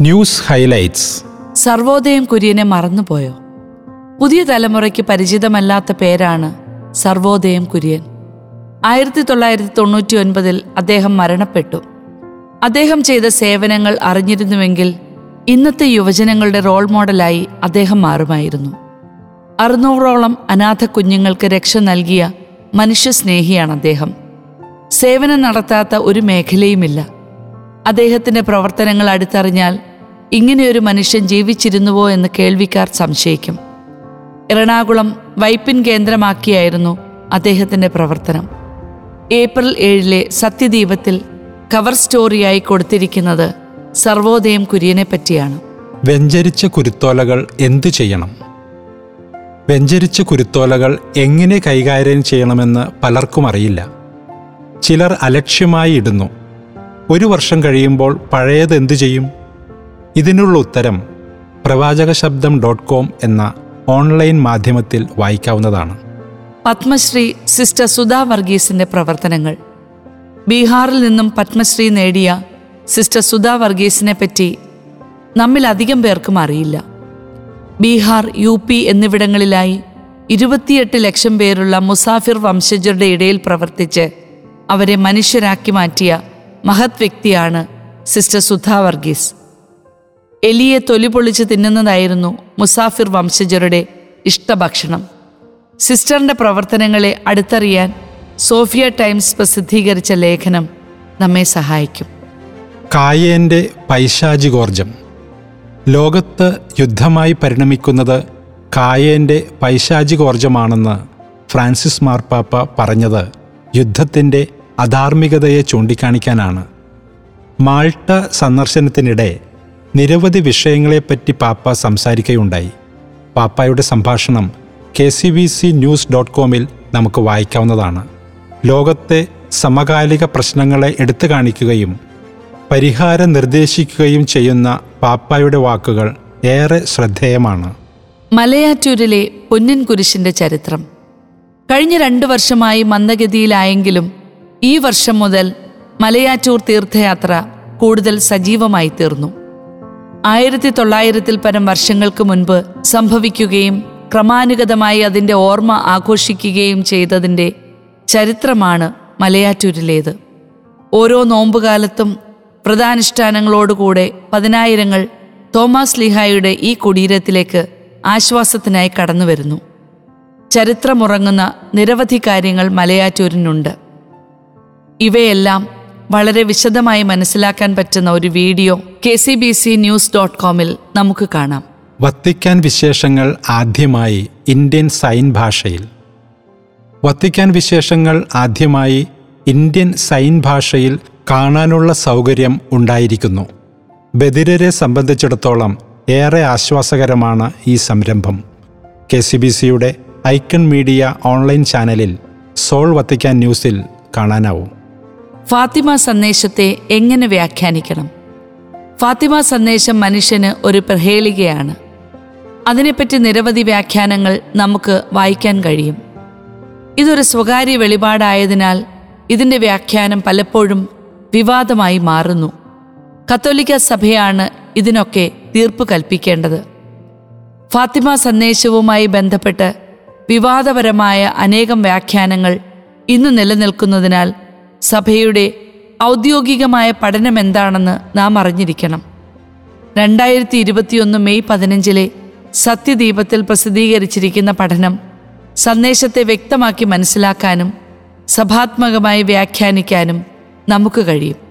News highlights. Sarvodayam കുര്യനെ മറന്നുപോയോ? പുതിയ തലമുറയ്ക്ക് പരിചിതമല്ലാത്ത പേരാണ് സർവോദയം കുര്യൻ. ആയിരത്തി തൊള്ളായിരത്തി തൊണ്ണൂറ്റി ഒൻപതിൽ അദ്ദേഹം മരണപ്പെട്ടു. അദ്ദേഹം ചെയ്ത സേവനങ്ങൾ അറിഞ്ഞിരുന്നുവെങ്കിൽ ഇന്നത്തെ യുവജനങ്ങളുടെ റോൾ മോഡലായി അദ്ദേഹം മാറുമായിരുന്നു. അറുന്നൂറോളം അനാഥ കുഞ്ഞുങ്ങൾക്ക് രക്ഷ നൽകിയ മനുഷ്യസ്നേഹിയാണ് അദ്ദേഹം. സേവനം നടത്താത്ത ഒരു മേഖലയുമില്ല. അദ്ദേഹത്തിന്റെ പ്രവർത്തനങ്ങൾ അടുത്തറിഞ്ഞാൽ ഇങ്ങനെയൊരു മനുഷ്യൻ ജീവിച്ചിരുന്നുവോ എന്ന് കേൾവിക്കാർ സംശയിക്കും. എറണാകുളം വൈപ്പിൻ കേന്ദ്രമാക്കിയായിരുന്നു അദ്ദേഹത്തിന്റെ പ്രവർത്തനം. ഏപ്രിൽ ഏഴിലെ സത്യദീപത്തിൽ കവർ സ്റ്റോറിയായി കൊടുത്തിരിക്കുന്നത് സർവോദയം കുര്യനെ പറ്റിയാണ്. വെഞ്ചരിച്ച കുരുത്തോലകൾ എന്തു ചെയ്യണം? വെഞ്ചരിച്ച കുരുത്തോലകൾ എങ്ങനെ കൈകാര്യം ചെയ്യണമെന്ന് പലർക്കും അറിയില്ല. ചിലർ അലക്ഷ്യമായി ഇടുന്നു. ഒരു വർഷം കഴിയുമ്പോൾ പഴയത് എന്തു ചെയ്യും? ഇതിനുള്ള ഉത്തരം പ്രവാചക ശബ്ദം ഡോട്ട് കോം എന്ന ഓൺലൈൻ മാധ്യമത്തിൽ വായിക്കാവുന്നതാണ്. പത്മശ്രീ സിസ്റ്റർ സുധാ വർഗീസിന്റെ പ്രവർത്തനങ്ങൾ. ബീഹാറിൽ നിന്നും പത്മശ്രീ നേടിയ സിസ്റ്റർ സുധാ വർഗീസിനെ പറ്റി നമ്മിൽ അധികം പേർക്കും അറിയില്ല. ബീഹാർ യു പി എന്നിവിടങ്ങളിലായി ഇരുപത്തിയെട്ട് ലക്ഷം പേരുള്ള മുസാഫിർ വംശജരുടെ ഇടയിൽ പ്രവർത്തിച്ച് അവരെ മനുഷ്യരാക്കി മാറ്റിയ മഹത് വ്യക്തിയാണ് സിസ്റ്റർ സുധാ വർഗീസ്. എലിയെ തൊലി പൊളിച്ച് തിന്നുന്നതായിരുന്നു മുസാഫിർ വംശജരുടെ ഇഷ്ടഭക്ഷണം. സിസ്റ്ററിന്റെ പ്രവർത്തനങ്ങളെ അടുത്തറിയാൻ സോഫിയ ടൈംസ് പ്രസിദ്ധീകരിച്ച ലേഖനം നമ്മെ സഹായിക്കും. കായേന്റെ പൈശാചികോർജം. ലോകത്ത് യുദ്ധമായി പരിണമിക്കുന്നത് കായേന്റെ പൈശാചികോർജമാണെന്ന് ഫ്രാൻസിസ് മാർപ്പാപ്പ പറഞ്ഞത് യുദ്ധത്തിന്റെ അധാർമികതയെ ചൂണ്ടിക്കാണിക്കാനാണ്. മാൾട്ട സന്ദർശനത്തിനിടെ നിരവധി വിഷയങ്ങളെപ്പറ്റി പാപ്പ സംസാരിക്കുകയുണ്ടായി. പാപ്പായുടെ സംഭാഷണം K C B C news dot കോമിൽ നമുക്ക് വായിക്കാവുന്നതാണ്. ലോകത്തെ സമകാലിക പ്രശ്നങ്ങളെ എടുത്തു കാണിക്കുകയും പരിഹാരം നിർദ്ദേശിക്കുകയും ചെയ്യുന്ന പാപ്പായുടെ വാക്കുകൾ ഏറെ ശ്രദ്ധേയമാണ്. മലയാറ്റൂരിലെ പൊന്നിൻ കുരിശിന്റെ ചരിത്രം. കഴിഞ്ഞ രണ്ടു വർഷമായി മന്ദഗതിയിലായെങ്കിലും ഈ വർഷം മുതൽ മലയാറ്റൂർ തീർത്ഥയാത്ര കൂടുതൽ സജീവമായി തീർന്നു. ആയിരത്തി തൊള്ളായിരത്തിൽ പരം വർഷങ്ങൾക്ക് മുൻപ് സംഭവിക്കുകയും ക്രമാനുഗതമായി അതിന്റെ ഓർമ്മ ആഘോഷിക്കുകയും ചെയ്തതിന്റെ ചരിത്രമാണ് മലയാറ്റൂരിലേത്. ഓരോ നോമ്പുകാലത്തും വ്രതാനുഷ്ഠാനങ്ങളോടുകൂടെ പതിനായിരങ്ങൾ തോമസ് ലിഹായുടെ ഈ കുടീരത്തിലേക്ക് ആശ്വാസത്തിനായി കടന്നു വരുന്നു. ചരിത്രമുറങ്ങുന്ന നിരവധി കാര്യങ്ങൾ മലയാറ്റൂരിനുണ്ട്. ഇവയെല്ലാം വളരെ വിശദമായി മനസ്സിലാക്കാൻ പറ്റുന്ന ഒരു video K C B C news dot കോമിൽ നമുക്ക് കാണാം. വത്തിക്കാൻ വിശേഷങ്ങൾ ആദ്യമായി ഇന്ത്യൻ സൈൻ ഭാഷയിൽ. വത്തിക്കാൻ വിശേഷങ്ങൾ ആദ്യമായി ഇന്ത്യൻ സൈൻ ഭാഷയിൽ കാണാനുള്ള സൗകര്യം ഉണ്ടായിരിക്കുന്നു. ബദിരരെ സംബന്ധിച്ചിടത്തോളം ഏറെ ആശ്വാസകരമാണ് ഈ സംരംഭം. കെ സി ബി സിയുടെ ഐക്കൺ മീഡിയ ഓൺലൈൻ ചാനലിൽ സോൾ വത്തിക്കാൻ ന്യൂസിൽ കാണാനാവും. ഫാത്തിമ സന്ദേശത്തെ എങ്ങനെ വ്യാഖ്യാനിക്കണം? ഫാത്തിമ സന്ദേശം മനുഷ്യന് ഒരു പ്രഹേളികയാണ്. അതിനെപ്പറ്റി നിരവധി വ്യാഖ്യാനങ്ങൾ നമുക്ക് വായിക്കാൻ കഴിയും. ഇതൊരു സ്വകാര്യ വെളിപാടായതിനാൽ ഇതിന്റെ വ്യാഖ്യാനം പലപ്പോഴും വിവാദമായി മാറുന്നു. കത്തോലിക്ക സഭയാണ് ഇതിനൊക്കെ തീർപ്പ് കൽപ്പിക്കേണ്ടത്. ഫാത്തിമ സന്ദേശവുമായി ബന്ധപ്പെട്ട് വിവാദപരമായ അനേകം വ്യാഖ്യാനങ്ങൾ ഇന്ന് നിലനിൽക്കുന്നതിനാൽ സഭയുടെ ഔദ്യോഗികമായ പഠനം എന്താണെന്ന് നാം അറിഞ്ഞിരിക്കണം. രണ്ടായിരത്തി ഇരുപത്തിയൊന്ന് മെയ് പതിനഞ്ചിലെ സത്യദീപത്തിൽ പ്രസിദ്ധീകരിച്ചിരിക്കുന്ന പഠനം സന്ദേശത്തെ വ്യക്തമാക്കി മനസ്സിലാക്കാനും സഭാത്മകമായി വ്യാഖ്യാനിക്കാനും നമുക്ക് കഴിയും.